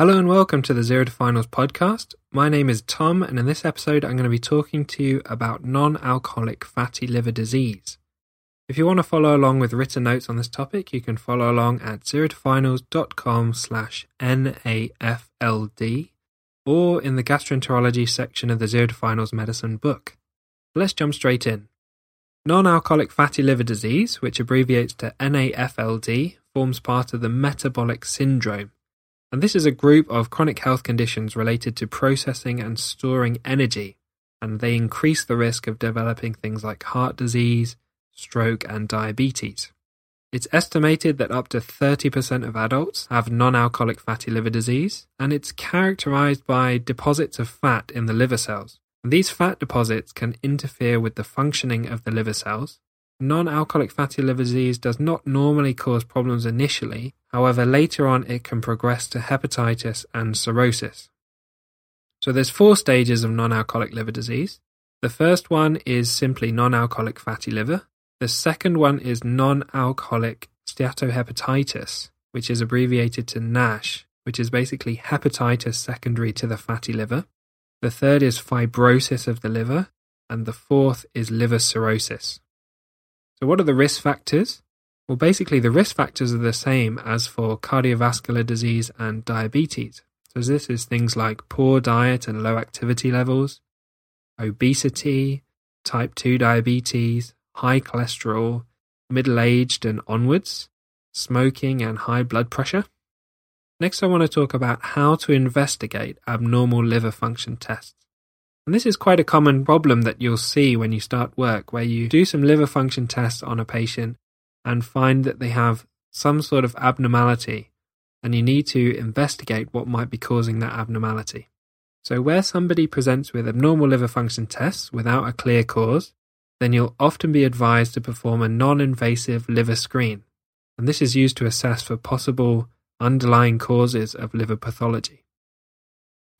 Hello and welcome to the Zero to Finals podcast. My name is Tom, and in this episode, I'm going to be talking to you about non alcoholic fatty liver disease. If you want to follow along with written notes on this topic, you can follow along at zerotofinals.com slash NAFLD or in the gastroenterology section of the Zero to Finals medicine book. Let's jump straight in. Non alcoholic fatty liver disease, which abbreviates to NAFLD, forms part of the metabolic syndrome and this is a group of chronic health conditions related to processing and storing energy, and they increase the risk of developing things like heart disease, stroke, and diabetes. It's estimated that up to 30% of adults have non alcoholic fatty liver disease, and it's characterized by deposits of fat in the liver cells. These fat deposits can interfere with the functioning of the liver cells, Non-alcoholic fatty liver disease does not normally cause problems initially, however later on it can progress to hepatitis and cirrhosis. So there's four stages of non-alcoholic liver disease. The first one is simply non-alcoholic fatty liver. The second one is non-alcoholic steatohepatitis, which is abbreviated to NASH, which is basically hepatitis secondary to the fatty liver. The third is fibrosis of the liver, and the fourth is liver cirrhosis. So, what are the risk factors? Well, basically, the risk factors are the same as for cardiovascular disease and diabetes. So, this is things like poor diet and low activity levels, obesity, type 2 diabetes, high cholesterol, middle aged and onwards, smoking, and high blood pressure. Next, I want to talk about how to investigate abnormal liver function tests. And this is quite a common problem that you'll see when you start work, where you do some liver function tests on a patient and find that they have some sort of abnormality, and you need to investigate what might be causing that abnormality. So, where somebody presents with abnormal liver function tests without a clear cause, then you'll often be advised to perform a non invasive liver screen. And this is used to assess for possible underlying causes of liver pathology.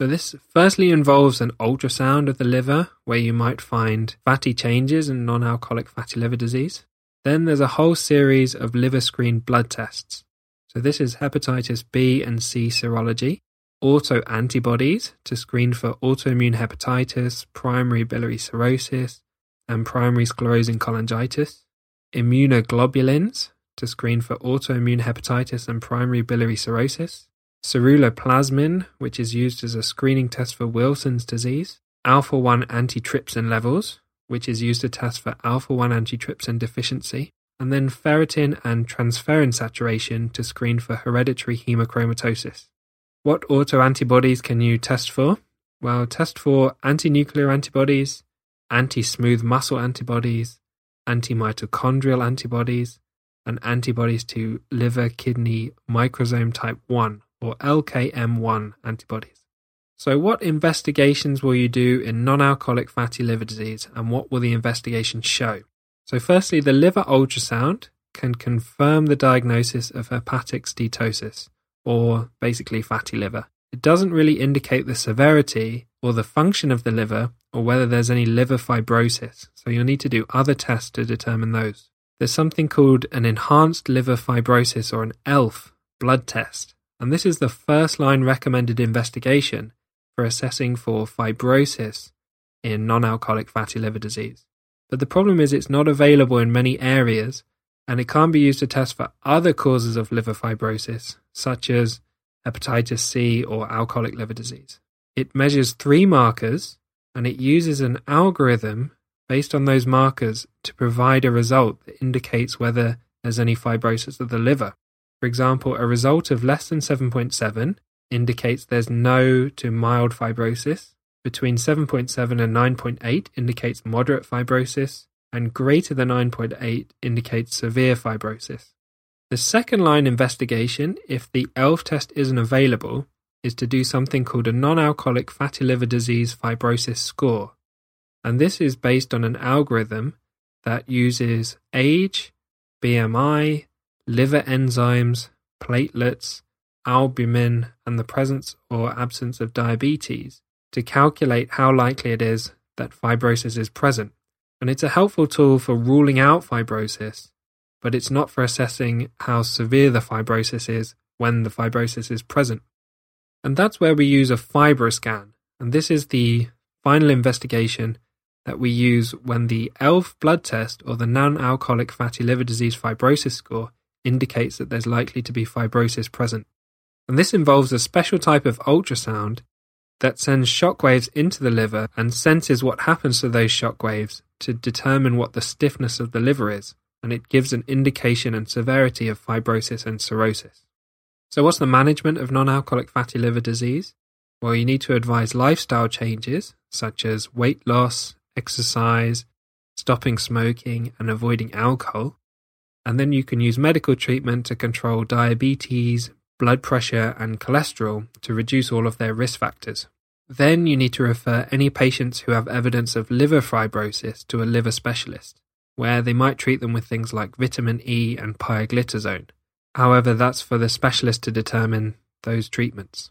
So this firstly involves an ultrasound of the liver where you might find fatty changes in non-alcoholic fatty liver disease. Then there's a whole series of liver screen blood tests. So this is hepatitis B and C serology, auto antibodies to screen for autoimmune hepatitis, primary biliary cirrhosis, and primary sclerosing cholangitis, immunoglobulins to screen for autoimmune hepatitis and primary biliary cirrhosis, ceruloplasmin, which is used as a screening test for Wilson's disease, alpha 1 antitrypsin levels, which is used to test for alpha 1 antitrypsin deficiency, and then ferritin and transferrin saturation to screen for hereditary hemochromatosis. What autoantibodies can you test for? Well, test for anti-nuclear antibodies, anti-smooth muscle antibodies, anti-mitochondrial antibodies, and antibodies to liver kidney microsome type 1 or LKM1 antibodies. So, what investigations will you do in non alcoholic fatty liver disease and what will the investigation show? So, firstly, the liver ultrasound can confirm the diagnosis of hepatic steatosis, or basically fatty liver. It doesn't really indicate the severity or the function of the liver or whether there's any liver fibrosis, so you'll need to do other tests to determine those. There's something called an enhanced liver fibrosis or an ELF blood test, and this is the first line recommended investigation for assessing for fibrosis in non alcoholic fatty liver disease. But the problem is it's not available in many areas and it can't be used to test for other causes of liver fibrosis, such as hepatitis C or alcoholic liver disease. It measures three markers and it uses an algorithm based on those markers to provide a result that indicates whether there's any fibrosis of the liver. For example, a result of less than 7.7 indicates there's no to mild fibrosis. Between 7.7 and 9.8 indicates moderate fibrosis, and greater than 9.8 indicates severe fibrosis. The second line investigation, if the ELF test isn't available, is to do something called a non alcoholic fatty liver disease fibrosis score. And this is based on an algorithm that uses age, BMI, liver enzymes, platelets, albumin, and the presence or absence of diabetes to calculate how likely it is that fibrosis is present. And it's a helpful tool for ruling out fibrosis, but it's not for assessing how severe the fibrosis is when the fibrosis is present. And that's where we use a FibroScan, and this is the final investigation that we use when the ELF blood test or the non alcoholic fatty liver disease fibrosis score indicates that there's likely to be fibrosis present. And this involves a special type of ultrasound that sends shockwaves into the liver and senses what happens to those shockwaves to determine what the stiffness of the liver is, and it gives an indication and severity of fibrosis and cirrhosis. So, what's the management of non alcoholic fatty liver disease? Well, you need to advise lifestyle changes such as weight loss, exercise, stopping smoking, and avoiding alcohol. And then you can use medical treatment to control diabetes, blood pressure, and cholesterol to reduce all of their risk factors. Then you need to refer any patients who have evidence of liver fibrosis to a liver specialist, where they might treat them with things like vitamin E and pioglitazone. However, that's for the specialist to determine those treatments.